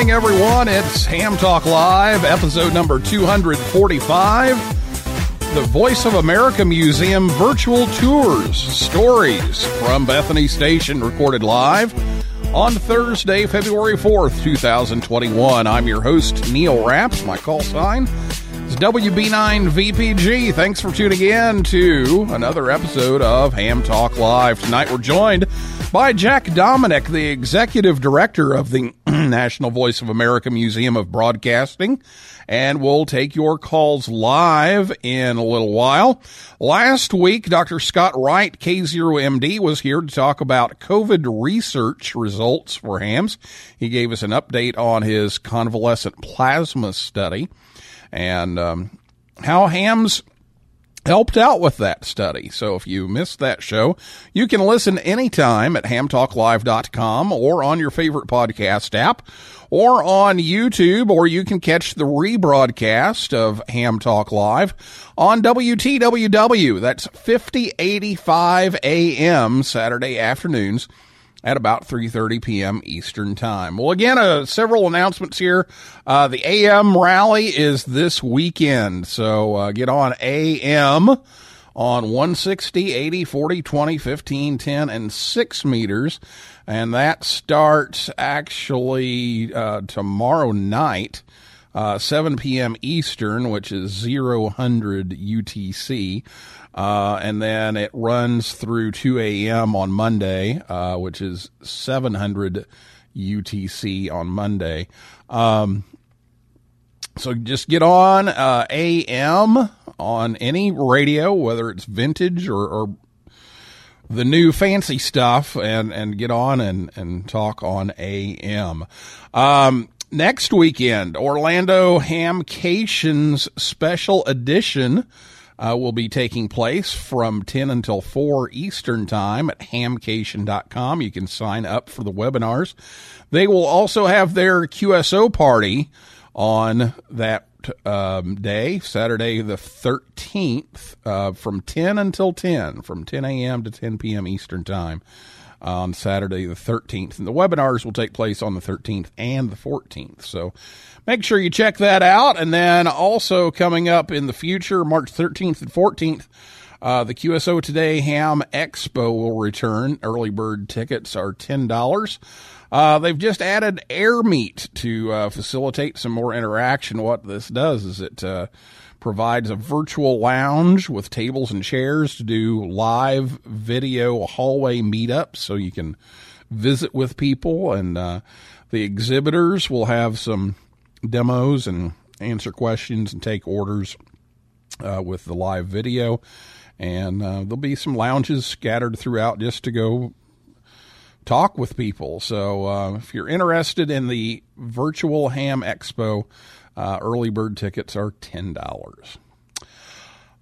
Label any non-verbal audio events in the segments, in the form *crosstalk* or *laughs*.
Evening, everyone. It's Ham Talk Live, episode number 245. The Voice of America Museum virtual tours, stories from Bethany Station, recorded live on Thursday, February 4th, 2021. I'm your host, Neil Rapp. My call sign is WB9VPG. Thanks for tuning in to another episode of Ham Talk Live. Tonight we're joined by Jack Dominic, the executive director of the *clears throat* National Voice of America Museum of Broadcasting, and we'll take your calls live in a little while. Last week, Dr. Scott Wright, K0MD, was here to talk about COVID research results for hams. He gave us an update on his convalescent plasma study and um, how hams helped out with that study. So if you missed that show, you can listen anytime at hamtalklive.com or on your favorite podcast app or on YouTube, or you can catch the rebroadcast of Ham Talk Live on WTWW. That's 5085 AM Saturday afternoons at about 3:30 p.m. Eastern Time. Well, again, uh, several announcements here. Uh, the AM rally is this weekend, so uh, get on AM on 160, 80, 40, 20, 15, 10, and 6 meters. And that starts actually uh, tomorrow night, uh, 7 p.m. Eastern, which is 0, 0000 UTC. Uh, and then it runs through 2 a.m. on Monday, uh, which is 700 UTC on Monday. Um, so just get on uh, AM on any radio, whether it's vintage or, or the new fancy stuff, and, and get on and, and talk on AM. Um, next weekend, Orlando Hamcations Special Edition uh, will be taking place from 10 until 4 Eastern Time at hamcation.com. You can sign up for the webinars. They will also have their QSO party on that um, day, Saturday the 13th, uh, from 10 until 10, from 10 a.m. to 10 p.m. Eastern Time on Saturday the 13th. And the webinars will take place on the 13th and the 14th. So make sure you check that out. And then also coming up in the future, March 13th and 14th, uh, the QSO Today Ham Expo will return. Early bird tickets are $10. Uh, they've just added Airmeet to uh, facilitate some more interaction. What this does is it uh, provides a virtual lounge with tables and chairs to do live video hallway meetups so you can visit with people. And uh, the exhibitors will have some demos and answer questions and take orders uh, with the live video. And uh, there'll be some lounges scattered throughout just to go talk with people. So uh, if you're interested in the virtual ham expo, uh, early bird tickets are ten dollars.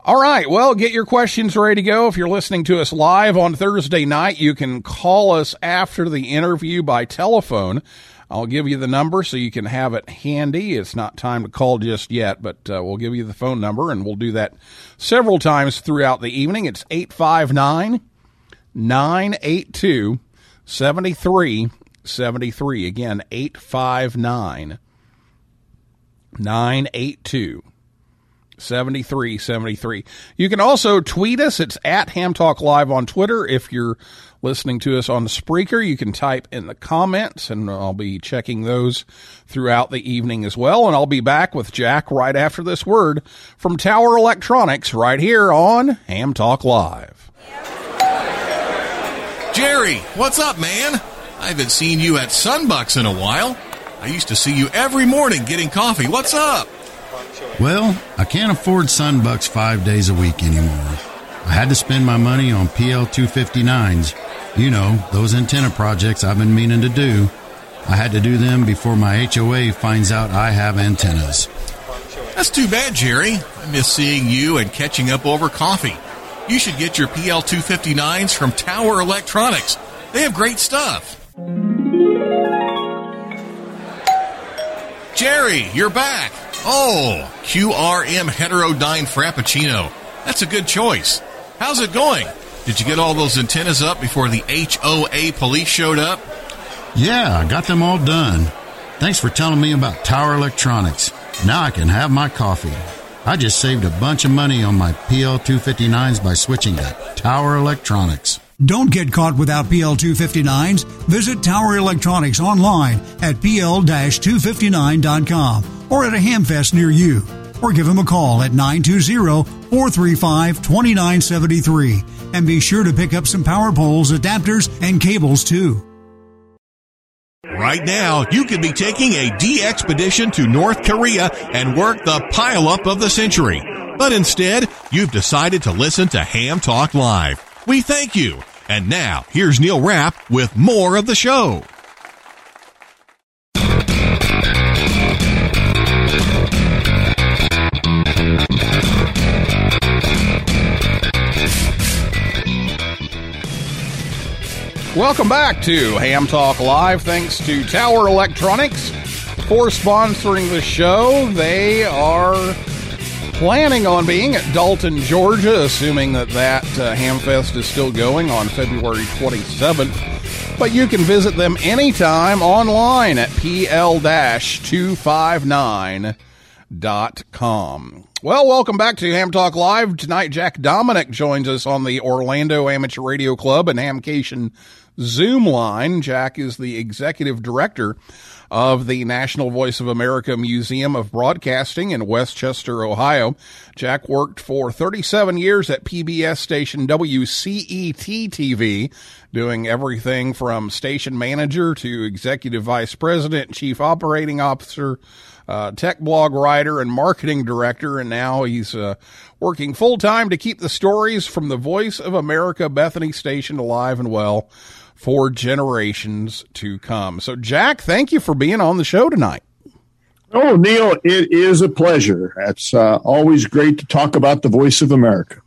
All right, well, get your questions ready to go. If you're listening to us live on Thursday night, you can call us after the interview by telephone. I'll give you the number so you can have it handy. It's not time to call just yet, but uh, we'll give you the phone number, and we'll do that several times throughout the evening. It's 859 982 7373. Again, 859 982 7373. You can also tweet us. It's at Ham Talk Live on Twitter. If you're listening to us on the Spreaker, you can type in the comments and I'll be checking those throughout the evening as well. And I'll be back with Jack right after this word from Tower Electronics right here on Ham Talk Live. Jerry, what's up, man? I haven't seen you at Sunbucks in a while. I used to see you every morning getting coffee. What's up? Well, I can't afford Sunbucks five days a week anymore. I had to spend my money on PL 259s. You know, those antenna projects I've been meaning to do. I had to do them before my HOA finds out I have antennas. That's too bad, Jerry. I miss seeing you and catching up over coffee. You should get your PL 259s from Tower Electronics. They have great stuff. Jerry, you're back. Oh, QRM Heterodyne Frappuccino. That's a good choice. How's it going? Did you get all those antennas up before the HOA police showed up? Yeah, I got them all done. Thanks for telling me about Tower Electronics. Now I can have my coffee. I just saved a bunch of money on my PL 259s by switching to Tower Electronics. Don't get caught without PL259s. Visit Tower Electronics online at PL-259.com or at a hamfest near you. Or give them a call at 920-435-2973. And be sure to pick up some power poles, adapters, and cables too. Right now, you could be taking a DXpedition to North Korea and work the pileup of the century. But instead, you've decided to listen to Ham Talk Live. We thank you. And now, here's Neil Rapp with more of the show. Welcome back to Ham Talk Live. Thanks to Tower Electronics for sponsoring the show. They are planning on being at Dalton, Georgia, assuming that that uh, Hamfest is still going on February 27th. But you can visit them anytime online at pl-259.com. Well, welcome back to Ham Talk Live. Tonight, Jack Dominic joins us on the Orlando Amateur Radio Club and Hamcation Zoom line. Jack is the executive director of the National Voice of America Museum of Broadcasting in West Chester, Ohio. Jack worked for 37 years at PBS station WCET TV, doing everything from station manager to executive vice president, chief operating officer, uh, tech blog writer and marketing director, and now he's uh, working full time to keep the stories from the Voice of America Bethany station alive and well for generations to come. So, Jack, thank you for being on the show tonight. Oh, Neil, it is a pleasure. It's uh, always great to talk about the Voice of America.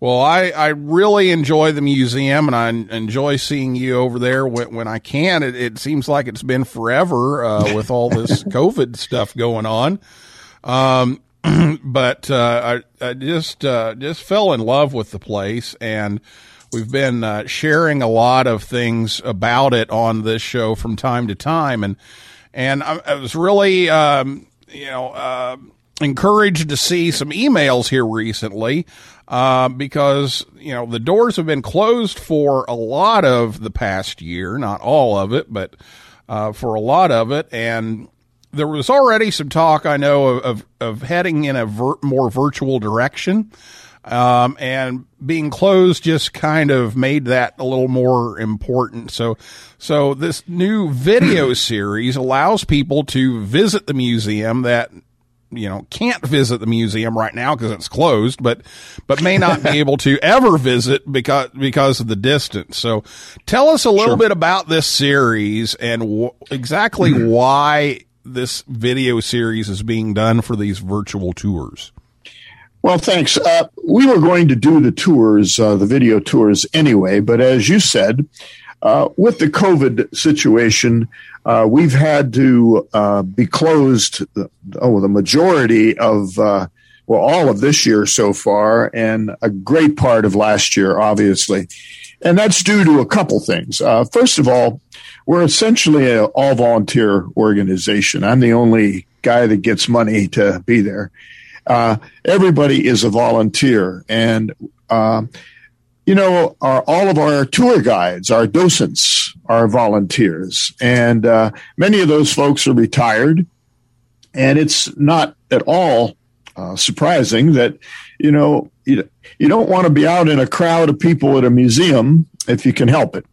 Well, I, I really enjoy the museum and I enjoy seeing you over there when, when I can. It, it seems like it's been forever uh, with all this *laughs* COVID stuff going on. Um, *clears throat* but uh, I, I just uh, just fell in love with the place, and we've been uh, sharing a lot of things about it on this show from time to time, and and I, was really um, you know uh, encouraged to see some emails here recently uh, because you know the doors have been closed for a lot of the past year, not all of it, but uh, for a lot of it, and there was already some talk I know of of, of heading in a ver- more virtual direction. Um, and being closed just kind of made that a little more important. So, so this new video *clears throat* series allows people to visit the museum that you know can't visit the museum right now because it's closed but but may not be *laughs* able to ever visit because because of the distance so tell us a little Sure. bit about this series and exactly *clears throat* why this video series is being done for these virtual tours Well, thanks. Uh, we were going to do the tours, uh, the video tours anyway, but as you said, uh, with the COVID situation, uh, we've had to uh, be closed. Oh, the majority of uh, well, all of this year so far, and a great part of last year, obviously, and that's due to a couple things. Uh, first of all, we're essentially an all volunteer organization. I'm the only guy that gets money to be there. Uh, everybody is a volunteer. And, uh, you know, our, all of our tour guides, our docents are volunteers. And uh, many of those folks are retired. And it's not at all uh, surprising that, you know, you, you don't want to be out in a crowd of people at a museum if you can help it.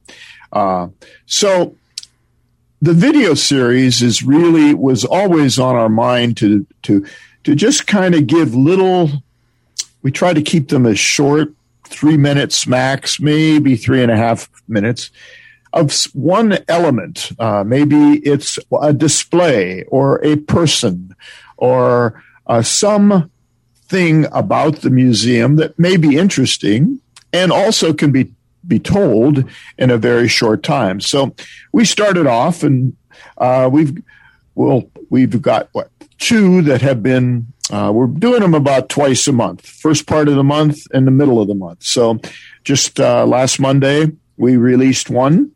Uh, so the video series is really was always on our mind to to to just kind of give little. We try to keep them as short, three minutes max, maybe three and a half minutes of one element. Uh, maybe it's a display or a person or uh, some thing about the museum that may be interesting and also can be be told in a very short time. So we started off, and uh, we've well, we've got what two that have been. Uh, we're doing them about twice a month. First part of the month and the middle of the month. So just uh, last Monday we released one.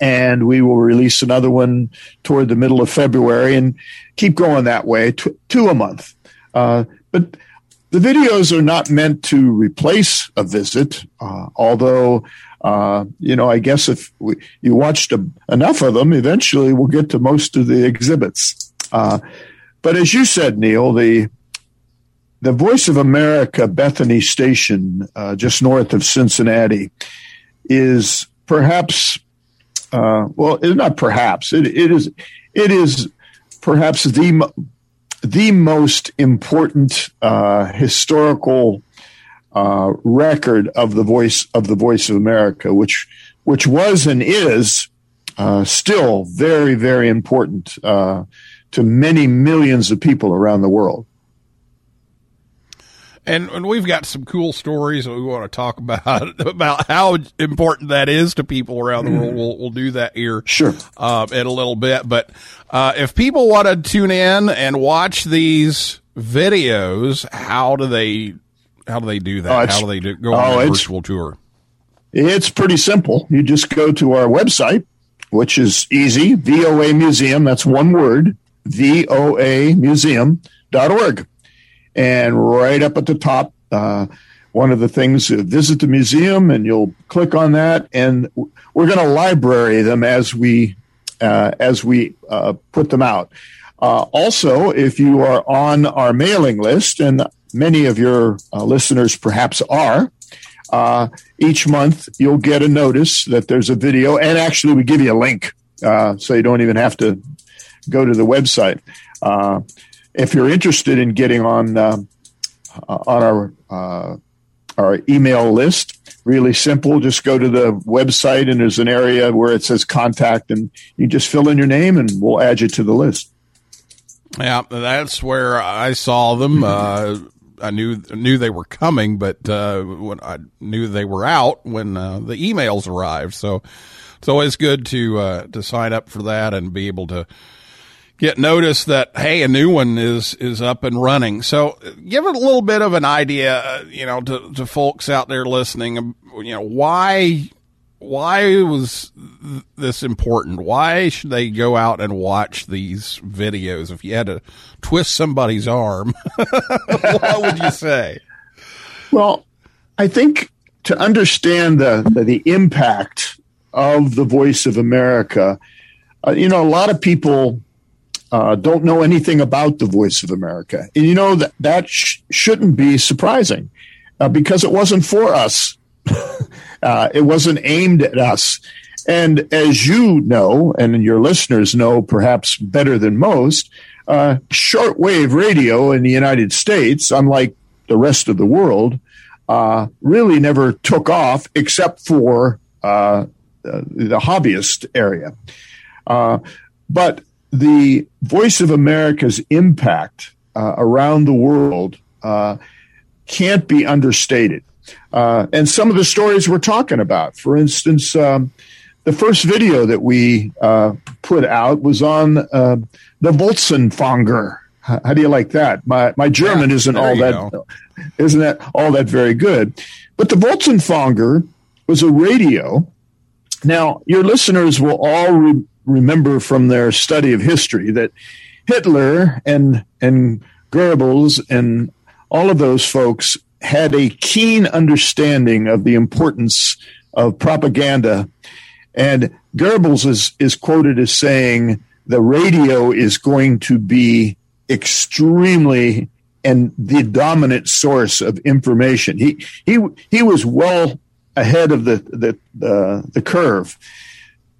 And we will release another one toward the middle of February and keep going that way, to, two a month. Uh, but the videos are not meant to replace a visit, uh, although, uh, you know, I guess if we, you watched a, enough of them, eventually we'll get to most of the exhibits. Uh, but as you said, Neil, the the Voice of America Bethany Station, uh, just north of Cincinnati, is perhaps, uh, well, it's not perhaps, it, it is, it is perhaps the the most important uh, historical uh, record of the voice of the voice of America, which which was and is uh, still very very important uh, to many millions of people around the world. And, and we've got some cool stories that we want to talk *laughs* about about how important that is to people around the world. We'll, we'll do that here, Sure. uh, in a little bit. But uh, if people want to tune in and watch these videos, how do they how do they do that? it's- how do they do, go oh, on a virtual tour? It's pretty simple. You just go to our website, which is easy, VOA Museum, that's one word, VOA Museum.org. And right up at the top, uh, one of the things, uh, visit the museum, and you'll click on that, and we're going to library them as we uh, as we uh, put them out. Uh, also, if you are on our mailing list, and many of your uh, listeners perhaps are, uh, each month you'll get a notice that there's a video, and actually we give you a link, so you don't even have to go to the website. Uh, if you're interested in getting on uh, on our uh, our email list, really simple. Just go to the website, and there's an area where it says contact, and you just fill in your name, and we'll add you to the list. Yeah, that's where I saw them. Uh, I knew knew they were coming, but uh, when I knew they were out when uh, the emails arrived. So it's always good to uh, to sign up for that and be able to get notice that hey, a new one is is up and running. So give it a little bit of an idea, uh, you know, to to folks out there listening. um, You know why why was this important? Why should they go out and watch these videos? If you had to twist somebody's arm, *laughs* what would you say? Well, I think to understand the the, the impact of the Voice of America, uh, you know, a lot of people uh, don't know anything about the Voice of America, and you know that that sh- shouldn't be surprising uh, because it wasn't for us. *laughs* uh, it wasn't aimed at us. And as you know, and your listeners know perhaps better than most, uh, shortwave radio in the United States, unlike the rest of the world, uh, really never took off except for uh, the hobbyist area. But the Voice of America's impact uh, around the world uh, can't be understated. Uh, and some of the stories we're talking about, for instance, um, the first video that we uh, put out was on uh, the Volksempfänger. How, how do you like that? My my German Yeah, isn't all that isn't that all that very good. But the Volksempfänger was a radio. Now, your listeners will all re- remember from their study of history that Hitler and and Goebbels and all of those folks had a keen understanding of the importance of propaganda. And Goebbels is, is quoted as saying the radio is going to be extremely and the dominant source of information. He he he was well ahead of the the the, the curve.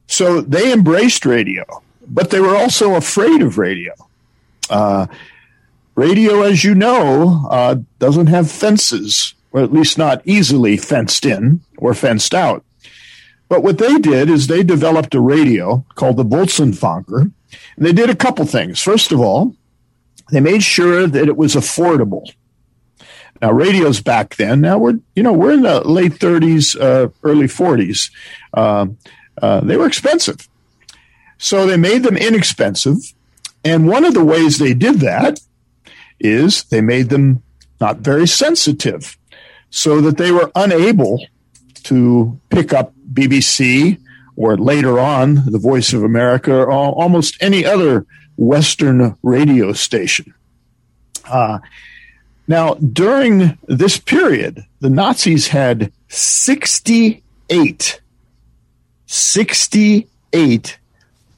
So they embraced radio, but they were also afraid of radio. Uh, radio, as you know, uh, doesn't have fences, or at least not easily fenced in or fenced out. But what they did is they developed a radio called the Volksempfänger, and they did a couple things. First of all, they made sure that it was affordable. Now, radios back then. Now we're you know we're in the late 30s, uh, early 40s. Uh, uh, they were expensive, so they made them inexpensive. And one of the ways they did that is they made them not very sensitive, so that they were unable to pick up BBC or later on the Voice of America or almost any other Western radio station. Uh, now, during this period, the Nazis had 68, 68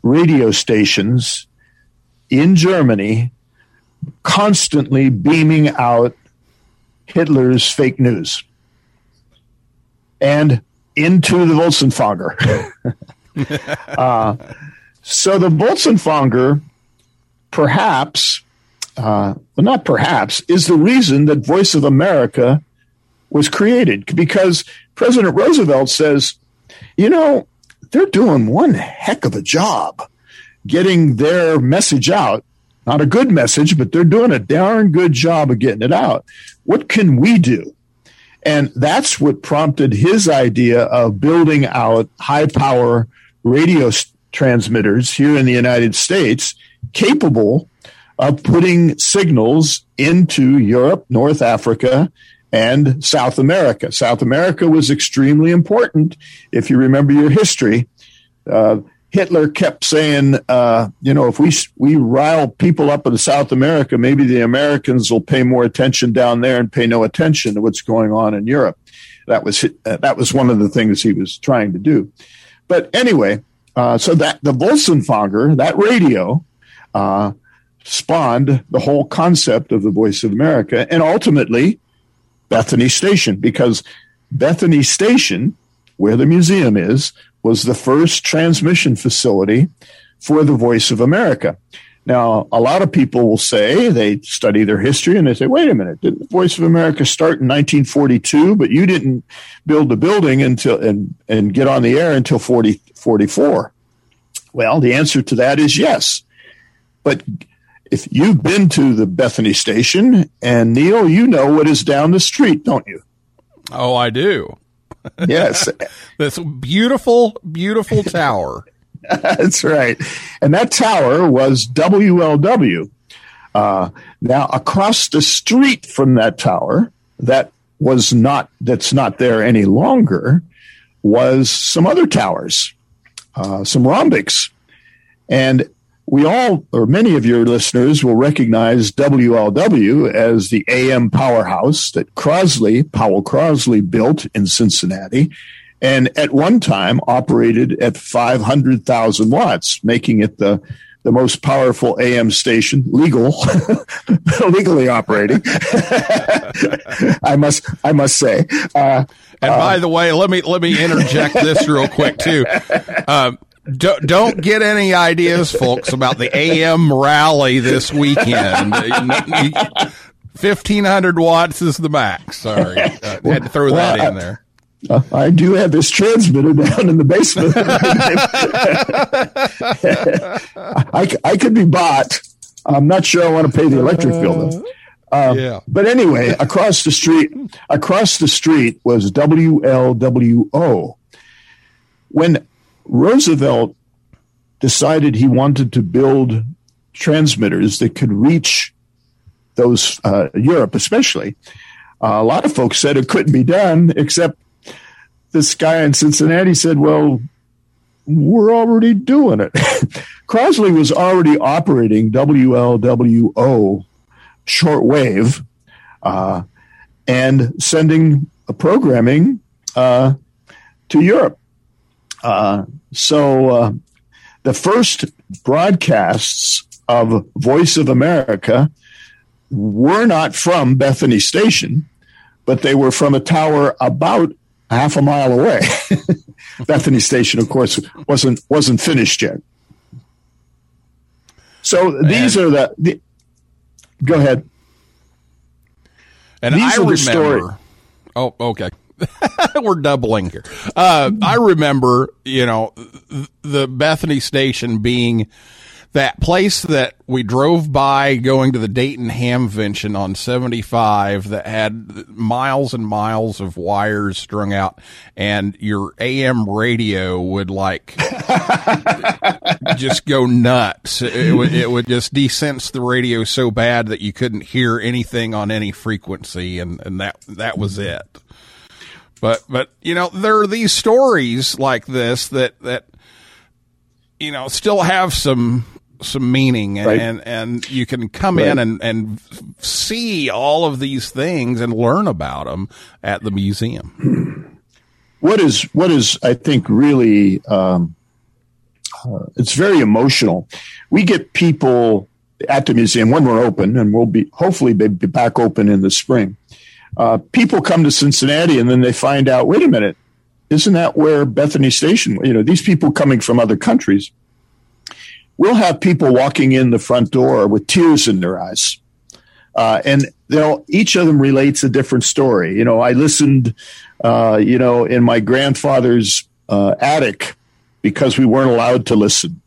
radio stations in Germany constantly beaming out Hitler's fake news and into the Volksempfänger. *laughs* uh, so the Volksempfänger perhaps, uh, well, not perhaps, is the reason that Voice of America was created because President Roosevelt says, you know, they're doing one heck of a job getting their message out. Not a good message, but they're doing a darn good job of getting it out. What can we do? And that's what prompted his idea of building out high power radio transmitters here in the United States capable of putting signals into Europe, North Africa, and South America. South America was extremely important. If you remember your history, uh, Hitler kept saying, uh, you know, if we we rile people up in South America, maybe the Americans will pay more attention down there and pay no attention to what's going on in Europe. That was uh, that was one of the things he was trying to do. But anyway, uh, so that the Volksempfänger, that radio, uh, spawned the whole concept of the Voice of America and ultimately Bethany Station, because Bethany Station, where the museum is, was the first transmission facility for the Voice of America. Now, a lot of people will say they study their history and they say, wait a minute, did the Voice of America start in 1942, but you didn't build the building until and, and get on the air until 40, 44? Well, the answer to that is yes. But if you've been to the Bethany station, and Neil, you know what is down the street, don't you? Oh, I do. Yes. *laughs* this beautiful, beautiful tower. *laughs* That's right. And that tower was WLW. Uh, now, across the street from that tower, that was not, that's not there any longer, was some other towers, uh, some rhombics. And we all, or many of your listeners, will recognize WLW as the AM powerhouse that Crosley, Powell Crosley, built in Cincinnati, and at one time operated at 500,000 watts, making it the the most powerful AM station, legal, *laughs* legally operating. *laughs* I must, I must say. Uh, and by the way, let me let me interject this real quick too. Um, *laughs* don't, don't get any ideas, folks, about the AM rally this weekend. Fifteen hundred watts is the max. Sorry, uh, had to throw that in there. Uh, I do have this transmitter down in the basement. *laughs* I, I could be bought. I'm not sure I want to pay the electric bill though. Um, yeah. But anyway, across the street, across the street was WLWO. When Roosevelt decided he wanted to build transmitters that could reach those uh, Europe, especially. Uh, a lot of folks said it couldn't be done, except this guy in Cincinnati said, "Well, we're already doing it." *laughs* Crosley was already operating WLWO shortwave uh, and sending programming uh, to Europe. Uh, so uh, the first broadcasts of Voice of America were not from Bethany Station, but they were from a tower about half a mile away. *laughs* Bethany Station, of course, wasn't wasn't finished yet. So these And- are the, the. Go ahead. And These I are the remember. story- Oh, okay. *laughs* We're doubling here. Uh, I remember, you know, the Bethany station being that place that we drove by going to the Dayton Hamvention on 75 that had miles and miles of wires strung out and your AM radio would like *laughs* just go nuts. It would, it would just desense the radio so bad that you couldn't hear anything on any frequency and, and that, that was it. But, but, you know, there are these stories like this that, that, you know, still have some, some meaning and, Right. and, and you can come in and, and see all of these things and learn about them at the museum. what is what is I think really um, uh, it's very emotional. We get people at the museum when we're open, and we'll be hopefully be back open in the spring. Uh, people come to Cincinnati and then they find out, wait a minute, isn't that where Bethany Station? You know, these people coming from other countries. We'll have people walking in the front door with tears in their eyes. Uh, and they'll each of them relates a different story. You know, I listened, uh, you know, in my grandfather's uh, attic because we weren't allowed to listen.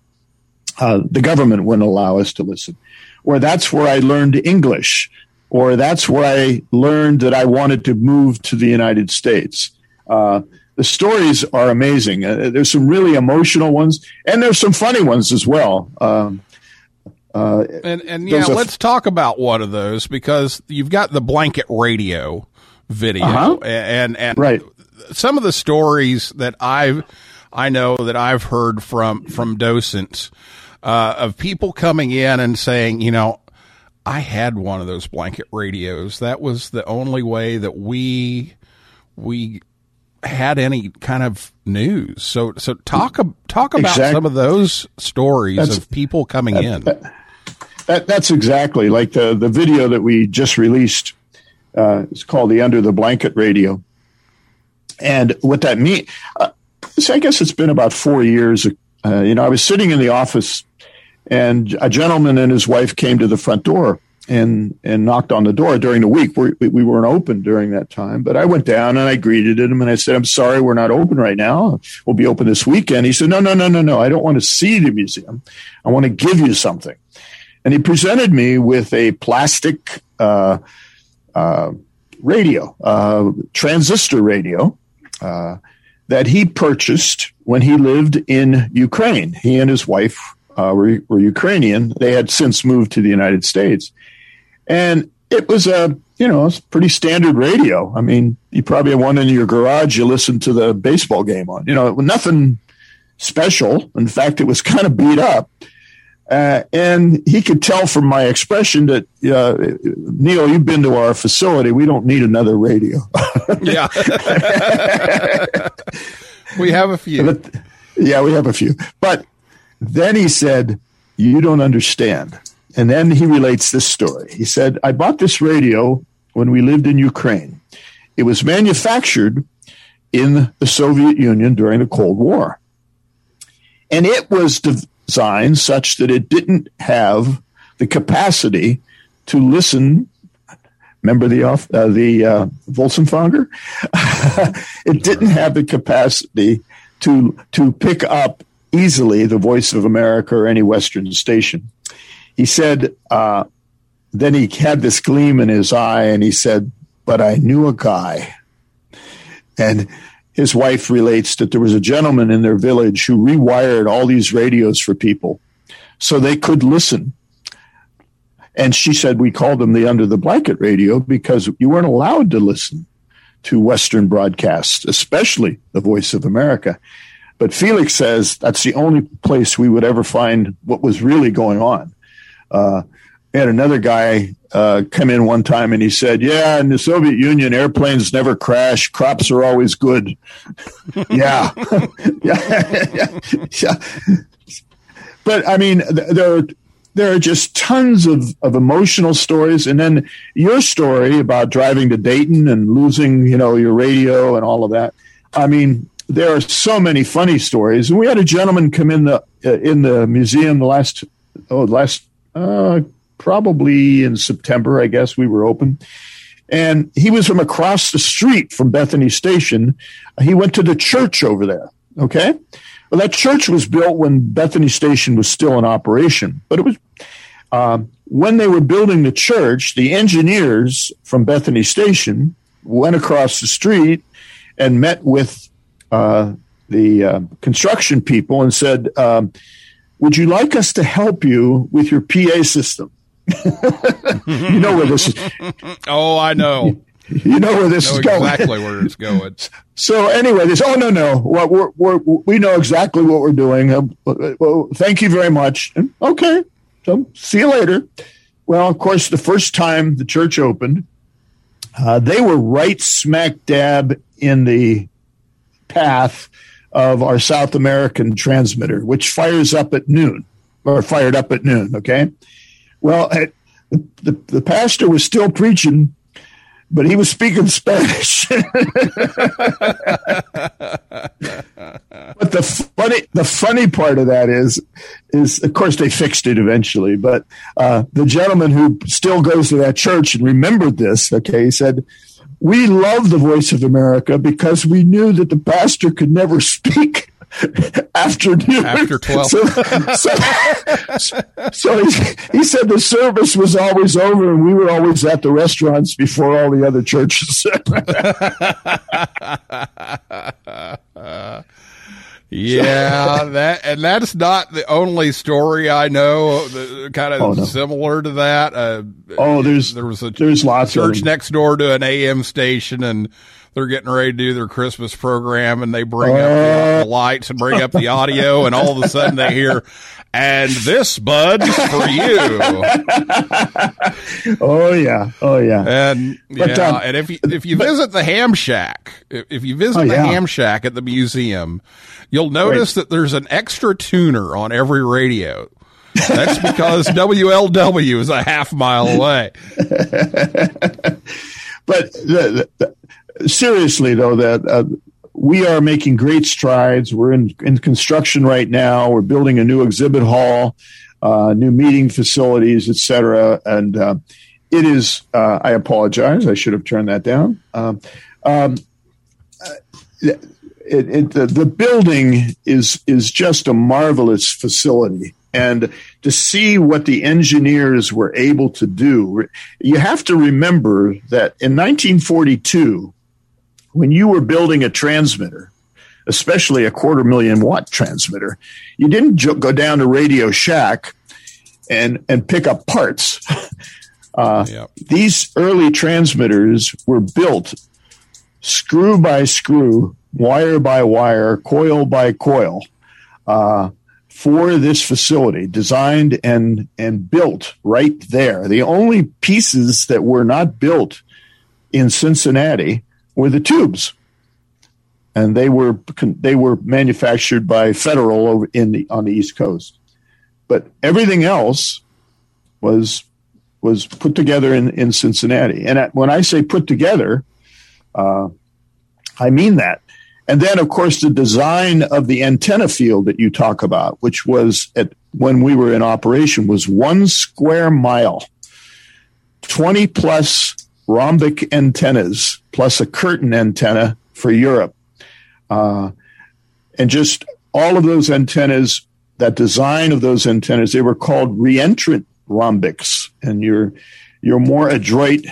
Uh, the government wouldn't allow us to listen. Or that's where I learned English. Or that's where I learned that I wanted to move to the United States. Uh, the stories are amazing. Uh, there's some really emotional ones, and there's some funny ones as well. Um, uh, And and yeah, let's talk about one of those because you've got the blanket radio video Uh-huh. and and Right. some of the stories that I've I know that I've heard from from docents uh, of people coming in and saying, you know, I had one of those blanket radios. That was the only way that we we had any kind of news. So so talk talk about Exact- some of those stories That's- of people coming in. That, that's exactly like the, the video that we just released. Uh, it's called the Under the Blanket Radio. And what that means, uh, so I guess it's been about four years. Uh, you know, I was sitting in the office and a gentleman and his wife came to the front door and, and knocked on the door during the week. We, we weren't open during that time, but I went down and I greeted him and I said, I'm sorry, we're not open right now. We'll be open this weekend. He said, no, no, no, no, no. I don't want to see the museum. I want to give you something and he presented me with a plastic uh, uh, radio, uh, transistor radio, uh, that he purchased when he lived in Ukraine. He and his wife uh, were, were Ukrainian. They had since moved to the United States, and it was a you know it's pretty standard radio. I mean, you probably have one in your garage. You listen to the baseball game on. You know, nothing special. In fact, it was *laughs* kind of beat up. Uh, and he could tell from my expression that, uh, Neil, you've been to our facility. We don't need another radio. *laughs* Yeah. *laughs* we have a few. But- yeah, we have a few. But then he said, You don't understand. And then he relates this story. He said, I bought this radio when we lived in Ukraine. It was manufactured in the Soviet Union during the Cold War. And it was designed such that it didn't have the capacity to listen. Remember the off uh, the uh, Volksempfänger? *laughs* it didn't have the capacity to to pick up easily the Voice of America or any Western station. He said. Uh, then he had this gleam in his eye, and he said, "But I knew a guy." And his wife relates that there was a gentleman in their village who rewired all these radios for people so they could listen. And she said, we called them the under the blanket radio because you weren't allowed to listen to Western broadcasts, especially the Voice of America. But Felix says that's the only place we would ever find what was really going on. Uh, had another guy uh, come in one time and he said, "Yeah, in the Soviet Union, airplanes never crash. Crops are always good." *laughs* yeah. *laughs* yeah, yeah, *laughs* yeah. But I mean, there are there are just tons of, of emotional stories, and then your story about driving to Dayton and losing, you know, your radio and all of that. I mean, there are so many funny stories. And we had a gentleman come in the uh, in the museum the last oh last uh, probably in September, I guess we were open. And he was from across the street from Bethany Station. He went to the church over there. Okay. Well, that church was built when Bethany Station was still in operation, but it was uh, when they were building the church. The engineers from Bethany Station went across the street and met with uh, the uh, construction people and said, um, "Would you like us to help you with your PA system?" *laughs* you know where this is. Oh, I know. You know where this know is going. exactly where it's going. *laughs* So anyway, this. Oh no, no. Well, we're, we're, we know exactly what we're doing. Um, well, thank you very much. And, okay. So see you later. Well, of course, the first time the church opened, uh, they were right smack dab in the path of our South American transmitter, which fires up at noon or fired up at noon. Okay. Well, the, the pastor was still preaching, but he was speaking *laughs* Spanish. but the funny, the funny part of that is, is of course they fixed it eventually. But uh, the gentleman who still goes to that church and remembered this, okay, he said, "We love the Voice of America because we knew that the pastor could never speak." *laughs* After noon. After *laughs* 12. So, so, so he, he said the service was always over and we were always at the restaurants before all the other churches. *laughs* Yeah, *laughs* that and that's not the only story I know. The, kind of Oh, no. similar to that. Uh, oh, there's there was a there's lots church next door to an AM station, and they're getting ready to do their Christmas program, and they bring up the, the lights and bring up the audio, and all of a sudden they hear, "And this bud's for you." *laughs* Oh yeah, oh yeah. And But, yeah, um, and if you if you visit the ham shack, if if you visit Oh, the yeah. ham shack at the museum, you'll notice that there's an extra tuner on every radio. That's because *laughs* WLW is a half mile away. *laughs* But the, the, seriously, though, that uh, we are making great strides. We're in, in construction right now. We're building a new exhibit hall, uh, new meeting facilities, etc. And uh, it is. Uh, I apologize. I should have turned that down. Um, um, it, it, the, the building is is just a marvelous facility and to see what the engineers were able to do you have to remember that in 1942 when you were building a transmitter especially a quarter million watt transmitter you didn't jo- go down to radio shack and and pick up parts *laughs* uh, Yep. these early transmitters were built screw by screw, wire by wire, coil by coil, uh, for this facility, designed and and built right there. The only pieces that were not built in Cincinnati were the tubes, and they were they were manufactured by Federal over in the on the East Coast. But everything else was was put together in, in Cincinnati. And when I say put together, uh, I mean that. And then, of course, the design of the antenna field that you talk about, which was at when we were in operation, was one square mile, 20 plus rhombic antennas, plus a curtain antenna for Europe. Uh, and just all of those antennas, that design of those antennas, they were called reentrant rhombics. And your, your more adroit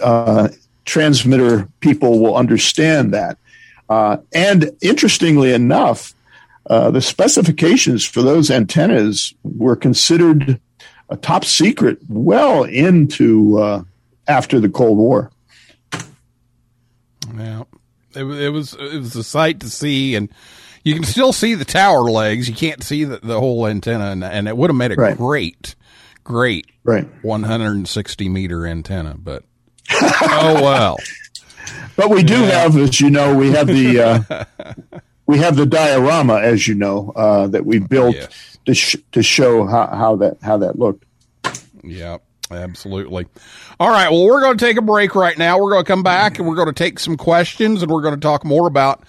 uh, transmitter people will understand that. Uh, and interestingly enough, uh, the specifications for those antennas were considered a top secret well into uh, after the Cold War. Yeah, it, it was it was a sight to see, and you can still see the tower legs. You can't see the, the whole antenna, and, and it would have made a Right. great great Right. 160 meter antenna, but *laughs* oh well. But we do have, as you know, we have the uh, *laughs* we have the diorama, as you know, uh, that we built Yes. to sh- to show how, how that how that looked. Yeah, absolutely. All right. Well, we're going to take a break right now. We're going to come back and we're going to take some questions and we're going to talk more about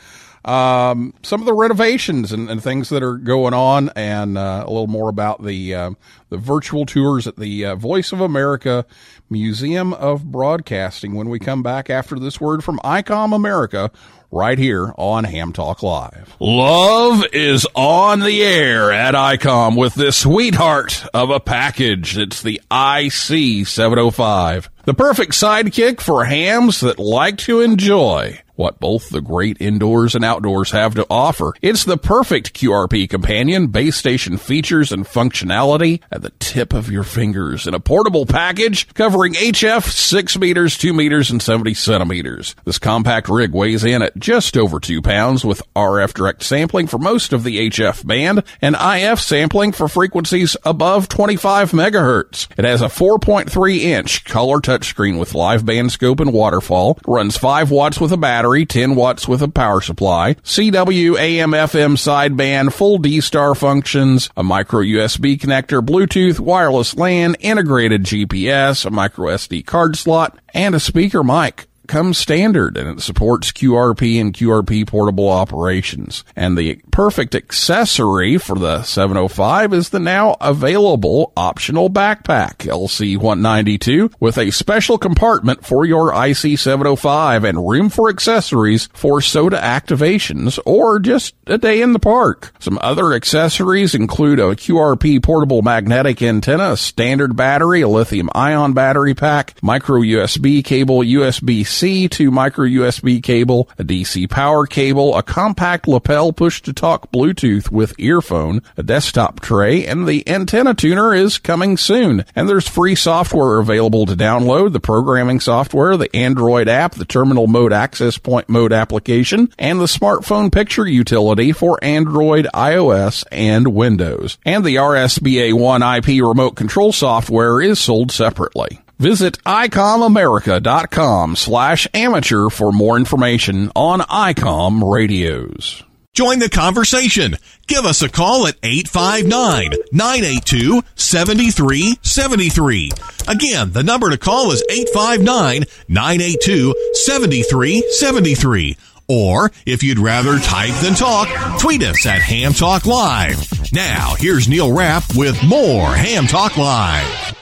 um, some of the renovations and, and things that are going on and uh, a little more about the uh, the virtual tours at the uh, Voice of America Museum of Broadcasting when we come back after this word from ICOM America right here on Ham Talk Live. Love is on the air at ICOM with this sweetheart of a package. It's the IC 705. The perfect sidekick for hams that like to enjoy what both the great indoors and outdoors have to offer. It's the perfect QRP companion, base station features and functionality at the tip of your fingers in a portable package covering HF 6 meters, 2 meters, and 70 centimeters. This compact rig weighs in at just over 2 pounds with RF direct sampling for most of the HF band and IF sampling for frequencies above 25 megahertz. It has a 4.3 inch color touchscreen with live band scope and waterfall, runs 5 watts with a battery, 10 watts with a power supply, CW, AM, FM sideband, full D-Star functions, a micro USB connector, Bluetooth, wireless LAN, integrated GPS, a micro SD card slot, and a speaker mic comes standard and it supports QRP and QRP portable operations. And the perfect accessory for the 705 is the now available optional backpack LC192 with a special compartment for your IC 705 and room for accessories for SOTA activations or just a day in the park. Some other accessories include a QRP portable magnetic antenna, standard battery, a lithium ion battery pack, micro USB cable, USB C to micro USB cable, a DC power cable, a compact lapel push to talk Bluetooth with earphone, a desktop tray, and the antenna tuner is coming soon. And there's free software available to download, the programming software, the Android app, the terminal mode access point mode application, and the smartphone picture utility for Android, iOS, and Windows. And the RSBA 1 IP remote control software is sold separately. Visit ICOMAmerica.com slash amateur for more information on ICOM radios. Join the conversation. Give us a call at 859-982-7373. Again, the number to call is 859-982-7373. Or, if you'd rather type than talk, tweet us at Ham Talk Live. Now, here's Neil Rapp with more Ham Talk Live.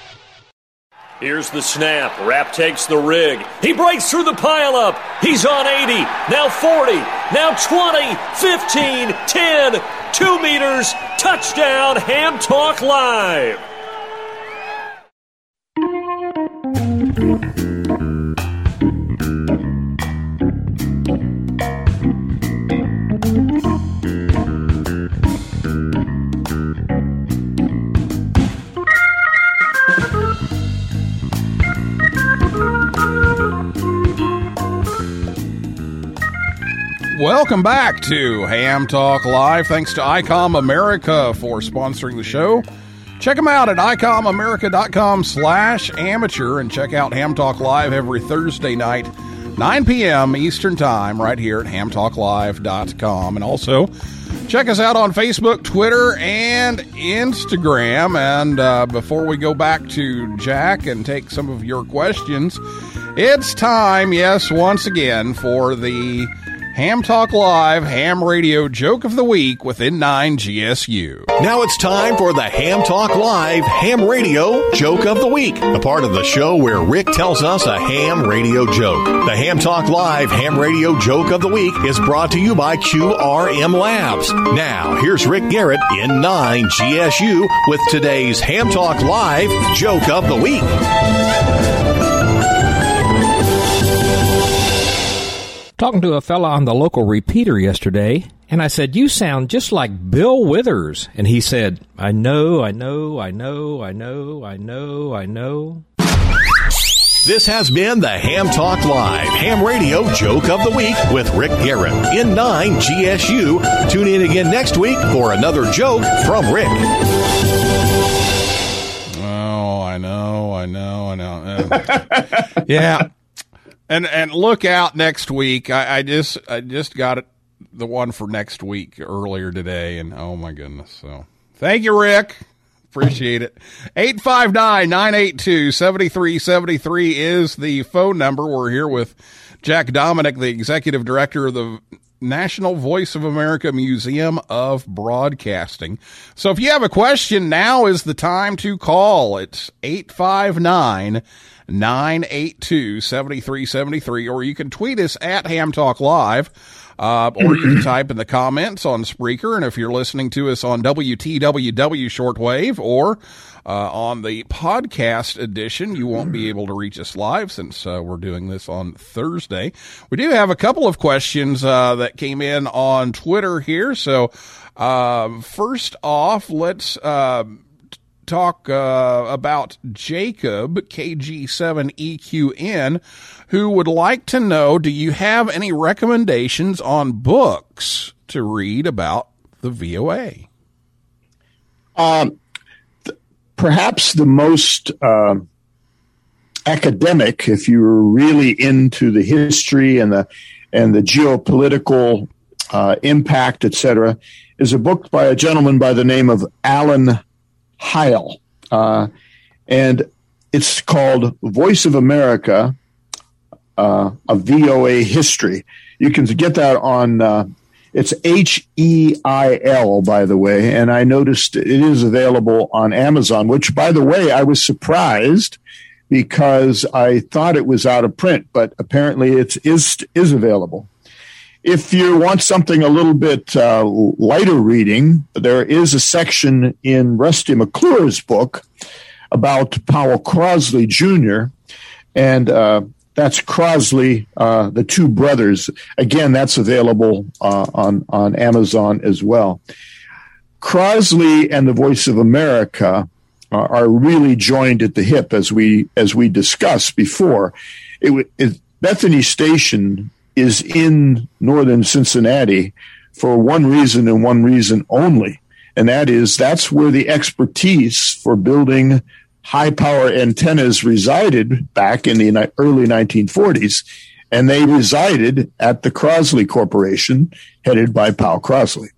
Here's the snap. Rapp takes the rig. He breaks through the pileup. He's on 80. Now 40. Now 20. 15. 10. 2 meters. Touchdown. Ham Talk Live. Welcome back to Ham Talk Live. Thanks to ICOM America for sponsoring the show. Check them out at icomamerica.com slash amateur and check out Ham Talk Live every Thursday night, 9 p.m. Eastern Time, right here at hamtalklive.com. And also check us out on Facebook, Twitter, and Instagram. And uh, before we go back to Jack and take some of your questions, it's time, yes, once again, for the Ham Talk Live Ham Radio Joke of the Week with N9GSU. Now it's time for the Ham Talk Live Ham Radio Joke of the Week, the part of the show where Rick tells us a ham radio joke. The Ham Talk Live Ham Radio Joke of the Week is brought to you by QRM Labs. Now, here's Rick Garrett N9GSU with today's Ham Talk Live Joke of the Week. Talking to a fella on the local repeater yesterday, and I said, You sound just like Bill Withers. And he said, I know, I know, I know, I know, I know, I know. This has been the Ham Talk Live Ham Radio Joke of the Week with Rick Garrett N9GSU. Tune in again next week for another joke from Rick. Oh, I know, I know. I know. Uh, *laughs* yeah, and and look out next week. I, I just I just got it, the one for next week earlier today, and oh my goodness. So thank you, Rick. Appreciate it. 859-982-7373 is the phone number. We're here with Jack Dominic, the executive director of the National Voice of America Museum of Broadcasting. So if you have a question, now is the time to call. It's 859 982 7373, or you can tweet us at Ham Talk Live. Uh, or you can *clears throat* type in the comments on Spreaker. And if you're listening to us on WTWW shortwave or uh, on the podcast edition, you won't be able to reach us live since uh, we're doing this on Thursday. We do have a couple of questions uh, that came in on Twitter here. So, uh, first off, let's uh, talk uh, about Jacob KG7EQN, who would like to know: Do you have any recommendations on books to read about the VOA? Um, perhaps the most uh, academic, if you're really into the history and the and the geopolitical uh, impact, etc., is a book by a gentleman by the name of Alan Heil, uh, and it's called Voice of America: uh, A VOA History. You can get that on. It's H E I L, by the way, and I noticed it is available on Amazon. Which, by the way, I was surprised because I thought it was out of print, but apparently it is is available. If you want something a little bit uh, lighter reading, there is a section in Rusty McClure's book about Powell Crosley Jr. and uh, that's Crosley, uh, the two brothers. Again, that's available uh, on on Amazon as well. Crosley and the Voice of America are, are really joined at the hip, as we as we discussed before. It, it, Bethany Station is in northern Cincinnati for one reason and one reason only, and that is that's where the expertise for building high power antennas resided back in the early 1940s, and they resided at the Crosley Corporation, headed by Powell Crosley.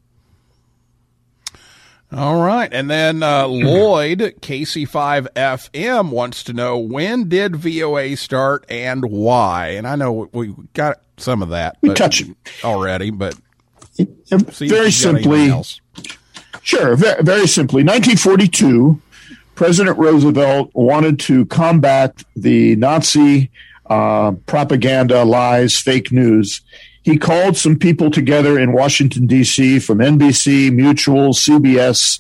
All right. And then uh, *clears throat* Lloyd, KC5FM, wants to know when did VOA start and why? And I know we got some of that. We touched it already, but very simply. Sure, very, very simply. 1942, President Roosevelt wanted to combat the Nazi uh, propaganda, lies, fake news. He called some people together in Washington, D.C. from NBC, Mutual, CBS,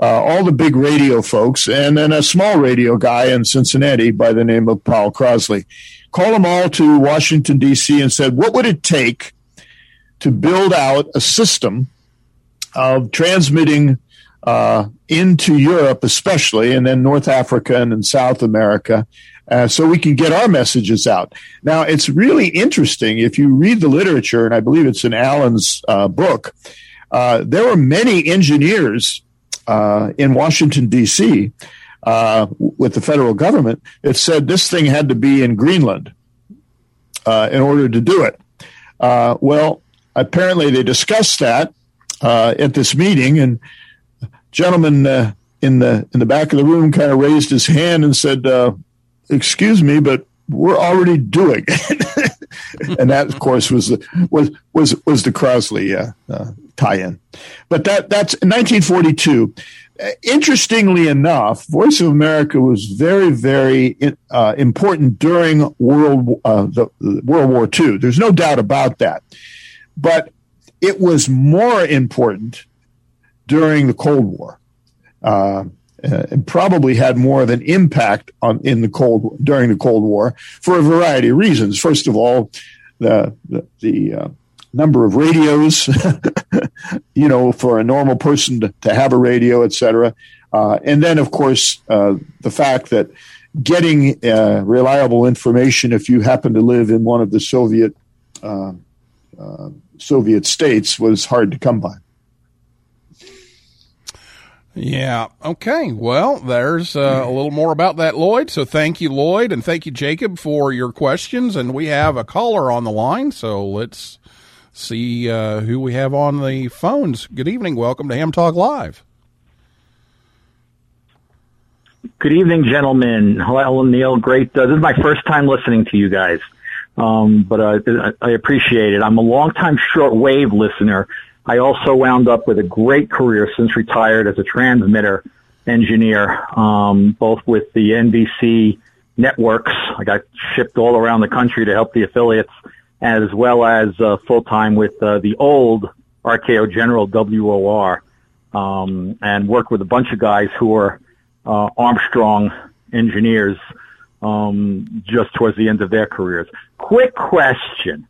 uh, all the big radio folks, and then a small radio guy in Cincinnati by the name of Powell Crosley. Called them all to Washington, D.C., and said, What would it take to build out a system of transmitting uh, into Europe, especially, and then North Africa and then South America, uh, so we can get our messages out. Now, it's really interesting if you read the literature, and I believe it's in Alan's uh, book. Uh, there were many engineers uh, in Washington D.C. Uh, with the federal government that said this thing had to be in Greenland in order to do it. well, apparently they discussed that at this meeting, and gentleman uh, in the in the back of the room kind of raised his hand and said, uh, "Excuse me, but we're already doing it." *laughs* and that, of course, was the, was was was the Crosley uh, uh tie-in. But that that's 1942. Uh, interestingly enough, Voice of America was very, very uh, important during World the, World War II. There's no doubt about that. But it was more important during the Cold War. Uh, and probably had more of an impact on in the cold during the Cold War for a variety of reasons. First of all, the the, the uh, number of radios, *laughs* you know, for a normal person to, to have a radio, etc. Uh, and then, of course, uh, the fact that getting uh, reliable information if you happen to live in one of the Soviet uh, Soviet states was hard to come by. Yeah. Okay. Well, there's uh, a little more about that, Lloyd. So thank you, Lloyd, and thank you, Jacob, for your questions. And we have a caller on the line. So let's see uh, who we have on the phones. Good evening. Welcome to Ham Talk Live. Good evening, gentlemen. Hello, Neil. Great. Uh, this is my first time listening to you guys, um, but uh, I appreciate it. I'm a longtime shortwave listener. I also wound up with a great career since retired as a transmitter engineer, um, both with the NBC networks. I got shipped all around the country to help the affiliates, as well as uh, full time with uh, the old RKO General WOR, um, and worked with a bunch of guys who were uh, Armstrong engineers um, just towards the end of their careers. Quick question.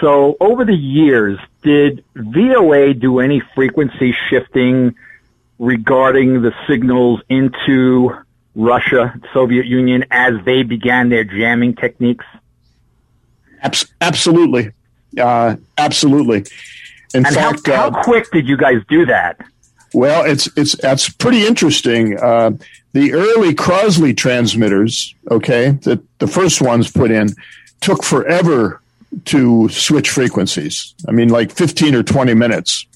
So over the years, did VOA do any frequency shifting regarding the signals into Russia, Soviet Union, as they began their jamming techniques? Absolutely. Uh, absolutely. In and fact, how, how uh, quick did you guys do that? Well, it's it's that's pretty interesting. Uh, the early Crosley transmitters, okay, that the first ones put in, took forever to switch frequencies. I mean, like fifteen or twenty minutes.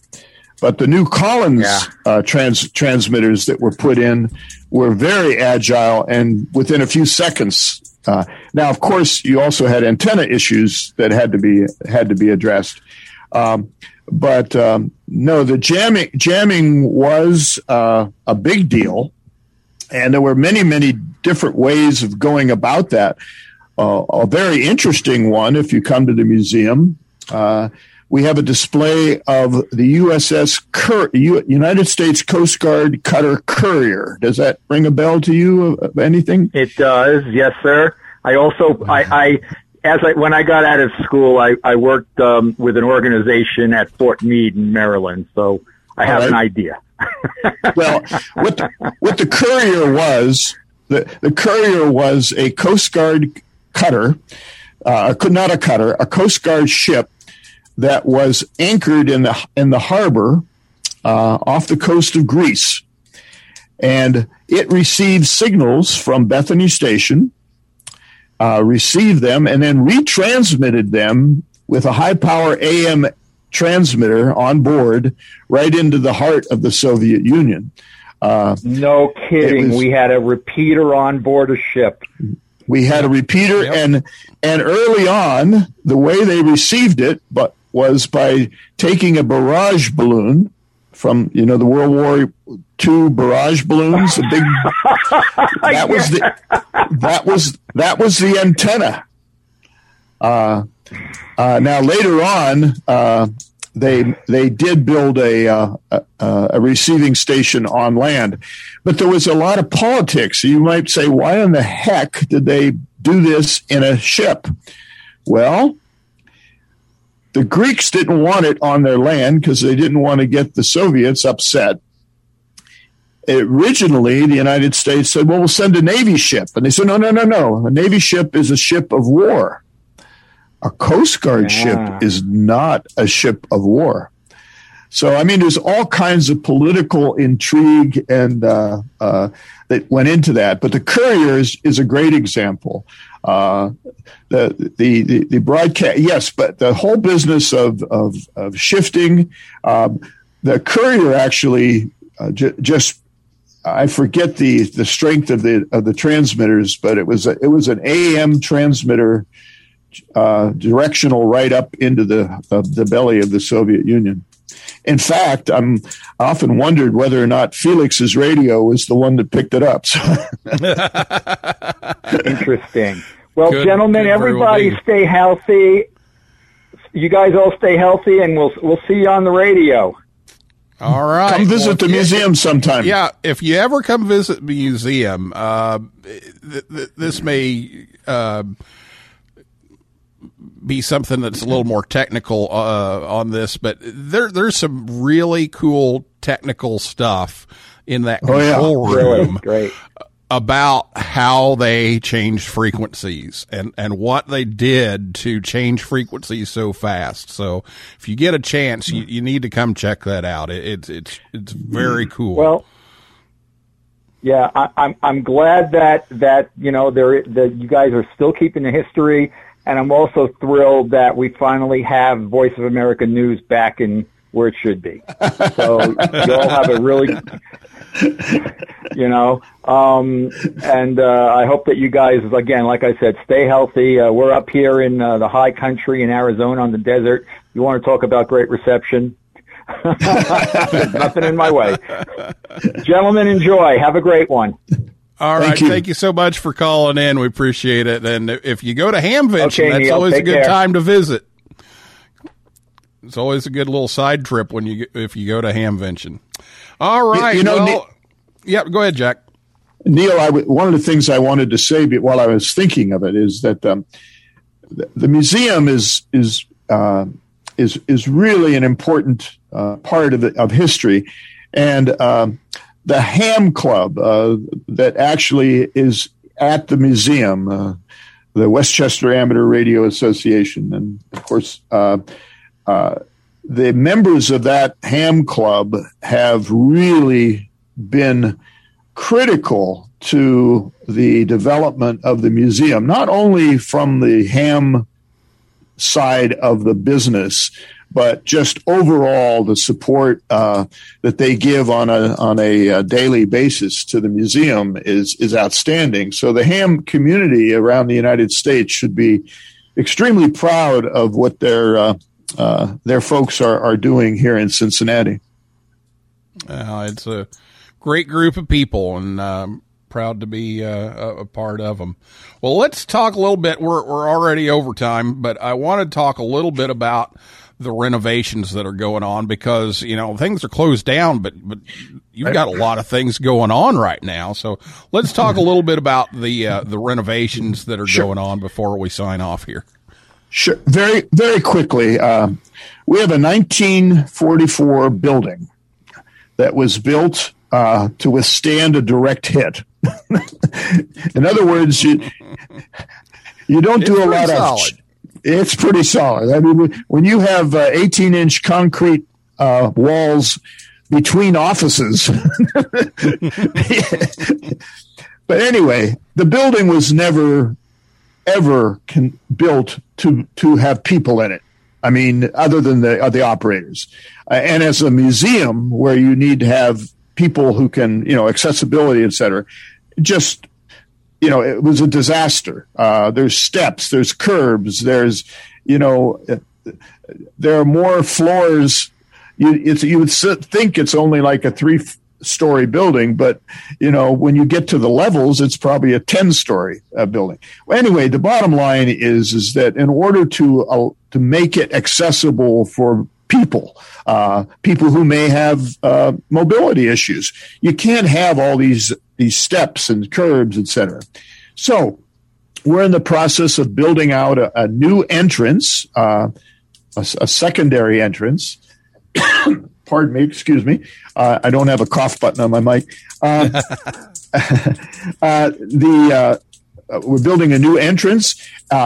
But the new Collins Yeah. uh, trans transmitters that were put in were very agile and within a few seconds. Uh, now, of course, you also had antenna issues that had to be had to be addressed. Um, but um, no, the jamming jamming was uh, a big deal, and there were many many different ways of going about that. Uh, a very interesting one, if you come to the museum, uh, we have a display of the USS Cur- U- United States Coast Guard cutter Courier. Does that ring a bell to you? Of anything? It does, yes, sir. I also, I, I, as I, when I got out of school, I, I worked um, with an organization at Fort Meade in Maryland, so I have All an idea. *laughs* well, what the, what the courier was, the, the courier was a Coast Guard cutter, uh, could not a cutter, a Coast Guard ship that was anchored in the in the harbor uh, off the coast of Greece, and it received signals from Bethany Station, uh, received them, and then retransmitted them with a high power AM transmitter on board right into the heart of the Soviet Union. Uh, No kidding. was- we had a repeater on board a ship. We had a repeater, and and early on, the way they received it, but was by taking a barrage balloon from you know the World War II barrage balloons, the big *laughs* that was the that was that was the antenna. Uh, uh, now later on, uh, they they did build a, uh, a a receiving station on land, but there was a lot of politics. You might say, why in the heck did they do this in a ship? Well, the Greeks didn't want it on their land because they didn't want to get the Soviets upset. Originally, the United States said, well, we'll send a Navy ship. And they said, no, no, no, no. A Navy ship is a ship of war. A Coast Guard Yeah. ship is not a ship of war. So, I mean, there's all kinds of political intrigue and uh, uh, that went into that. But the Courier is, is a great example. Uh, the, the the the broadcast, yes, but the whole business of of, of shifting, um, the Courier actually uh, j- just. I forget the, the strength of the of the transmitters, but it was a, it was an AM transmitter uh, directional right up into the of the belly of the Soviet Union. In fact, I'm I often wondered whether or not Felix's radio was the one that picked it up. So, *laughs* Interesting. Well, Good- gentlemen, good very well everybody stay healthy. You guys all stay healthy, and we'll we'll see you on the radio. All right. come visit Well, the if you- museum sometime. Yeah, if you ever come visit the museum, uh, th- th- this may uh, be something that's a little more technical uh, on this, but there there's some really cool technical stuff in that Oh, yeah. control Really room great. about how they changed frequencies and, and what they did to change frequencies so fast. So if you get a chance, you, you need to come check that out. It, it's it's it's very cool. Well, Yeah, I, I'm I'm glad that that you know there that you guys are still keeping the history, and I'm also thrilled that we finally have Voice of America News back in where it should be. So you all have a really, *laughs* you know, um, and uh, I hope that you guys again, like I said, stay healthy. Uh, we're up here in uh, the high country in Arizona on the desert. You want to talk about great reception? *laughs* Nothing in my way. Gentlemen, enjoy. Have a great one. All right. Thank you. Thank you so much for calling in. We appreciate it. And if you go to Hamvention, Okay, that's Neil, always a good care. time to visit. It's always a good little side trip when you if you go to Hamvention. All right. you know, well, Nick- yeah, go ahead, Jack. Neil, I w- one of the things I wanted to say while I was thinking of it is that um, the, the museum is is uh, is is really an important uh, part of the, of history, and um, the Ham Club uh, that actually is at the museum, uh, the West Chester Amateur Radio Association, and of course. Uh, uh, the members of that ham club have really been critical to the development of the museum, not only from the ham side of the business, but just overall the support uh, that they give on a on a, uh daily basis to the museum is is outstanding. So the ham community around the United States should be extremely proud of what their uh, uh, their folks are, are doing here in Cincinnati. It's a great group of people, and um, proud to be uh, a, a part of them. Well, let's talk a little bit. We're we're already over time, but I want to talk a little bit about the renovations that are going on because you know things are closed down, but but you've got a lot of things going on right now. So let's talk a little bit about the uh, the renovations that are going on before we sign off here. Sure. Very, very quickly, uh, we have a 1944 building that was built uh, to withstand a direct hit. *laughs* In other words, you, you don't do a lot solid. of. It's pretty solid. I mean, when you have 18 inch concrete uh, walls between offices. *laughs* but anyway, the building was never ever can, built to to have people in it. I mean, other than the uh, the operators, uh, and as a museum where you need to have people who can, you know, accessibility, et cetera, just you know, it was a disaster. Uh, there's steps, there's curbs, there's, you know, there are more floors. You, it's, you would think it's only like a three story building, but you know, when you get to the levels, it's probably a 10 story uh, building. Well, anyway, the bottom line is, is that in order to, uh, to make it accessible for people, uh, people who may have uh, mobility issues, you can't have all these, these steps and curbs, et cetera. So we're in the process of building out a, a new entrance, uh, a, a secondary entrance. *coughs* Pardon me, excuse me. Uh, I don't have a cough button on my mic. Uh, *laughs* uh, the uh, uh, we're building a new entrance,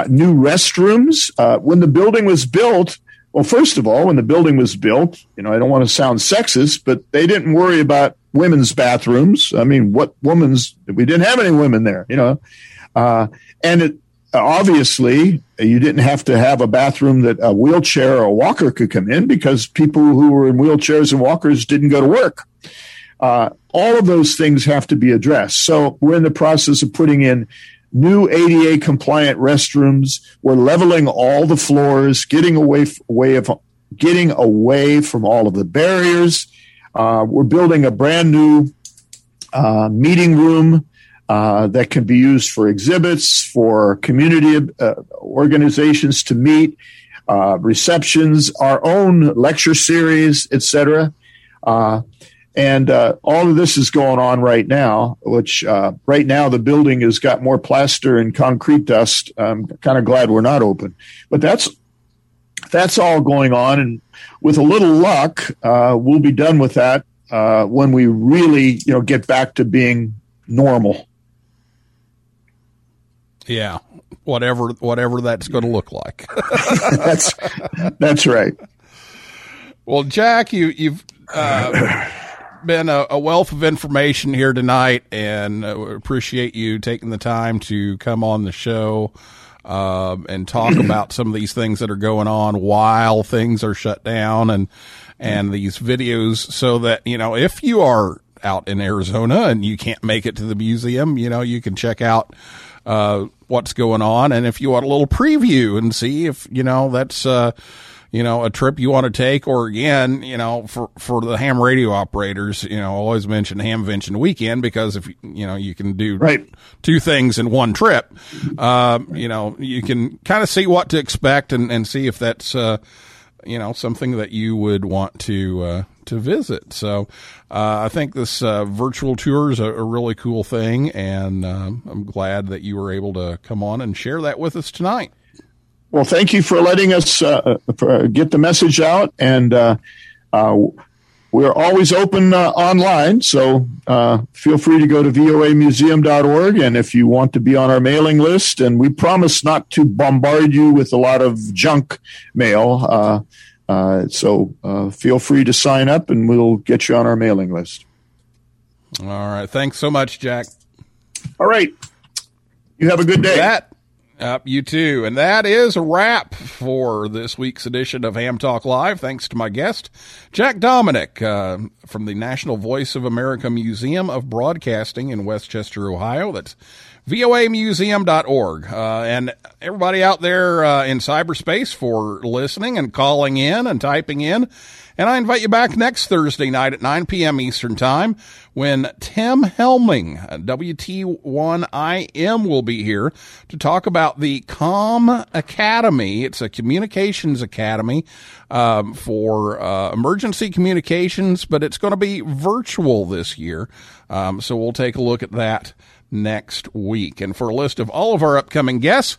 new restrooms. When the building was built, well, first of all, when the building was built, you know, I don't want to sound sexist, but they didn't worry about women's bathrooms. I mean, what women's? We didn't have any women there, you know, uh, and it obviously you didn't have to have a bathroom that a wheelchair or a walker could come in because people who were in wheelchairs and walkers didn't go to work. Uh, all of those things have to be addressed. So we're in the process of putting in new ADA compliant restrooms. We're leveling all the floors, getting away, away of, getting away from all of the barriers. Uh, we're building a brand new uh, meeting room uh, that can be used for exhibits, for community uh, organizations to meet, uh, receptions, our own lecture series, etc. And uh, all of this is going on right now. Which uh, right now the building has got more plaster and concrete dust. I'm kind of glad we're not open, but that's that's all going on. And with a little luck, uh, we'll be done with that uh, when we really, you know, get back to being normal. Yeah, whatever whatever that's going to look like. *laughs* that's that's right. Well, Jack, you you've uh, been a, a wealth of information here tonight, and uh, appreciate you taking the time to come on the show um, and talk *clears throat* about some of these things that are going on while things are shut down, and and these videos, so that you know if you are out in Arizona and you can't make it to the museum, you know you can check out uh, what's going on, and if you want a little preview and see if you know that's. You know, a trip you want to take, or again, you know, for, for the ham radio operators, you know, always mention Hamvention weekend because if, you know, you can do Right. two things in one trip, uh, you know, you can kind of see what to expect and, and see if that's, uh, you know, something that you would want to, uh, to visit. So, uh, I think this, uh, virtual tour is a, a really cool thing. And, um, I'm glad that you were able to come on and share that with us tonight. Well, thank you for letting us uh, for, get the message out, and uh, uh, we're always open uh, online. So uh, feel free to go to voamuseum.org, and if you want to be on our mailing list, and we promise not to bombard you with a lot of junk mail. Uh, uh, so uh, feel free to sign up, and we'll get you on our mailing list. All right. Thanks so much, Jack. All right. You have a good day. That up you too. And that is a wrap for this week's edition of Ham Talk Live. Thanks to my guest, Jack Dominic, uh, from the National Voice of America Museum of Broadcasting in West Chester, Ohio. That's voamuseum.org. Uh, and everybody out there uh, in cyberspace for listening and calling in and typing in. And I invite you back next Thursday night at 9 p.m. Eastern Time when Tim Helming, WT1IM, will be here to talk about the COM Academy. It's a communications academy um, for uh, emergency communications, but it's going to be virtual this year. Um, so we'll take a look at that next week. And for a list of all of our upcoming guests,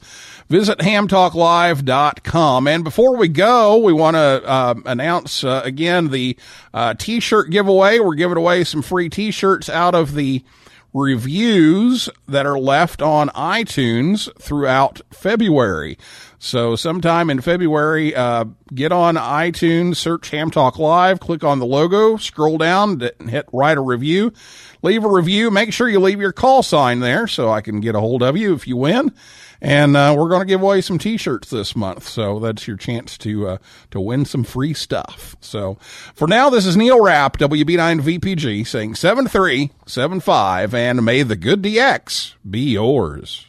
visit hamtalklive.com. And before we go, we want to uh, announce uh, again the uh, t-shirt giveaway. We're giving away some free t-shirts out of the reviews that are left on iTunes throughout February. So sometime in February, uh, get on iTunes, search Ham Talk Live, click on the logo, scroll down, hit write a review. Leave a review. Make sure you leave your call sign there so I can get a hold of you if you win. And uh, we're going to give away some T-shirts this month, so that's your chance to uh, to win some free stuff. So for now, this is Neil Rapp, WB9 VPG, saying seven three seven five, and may the good DX be yours.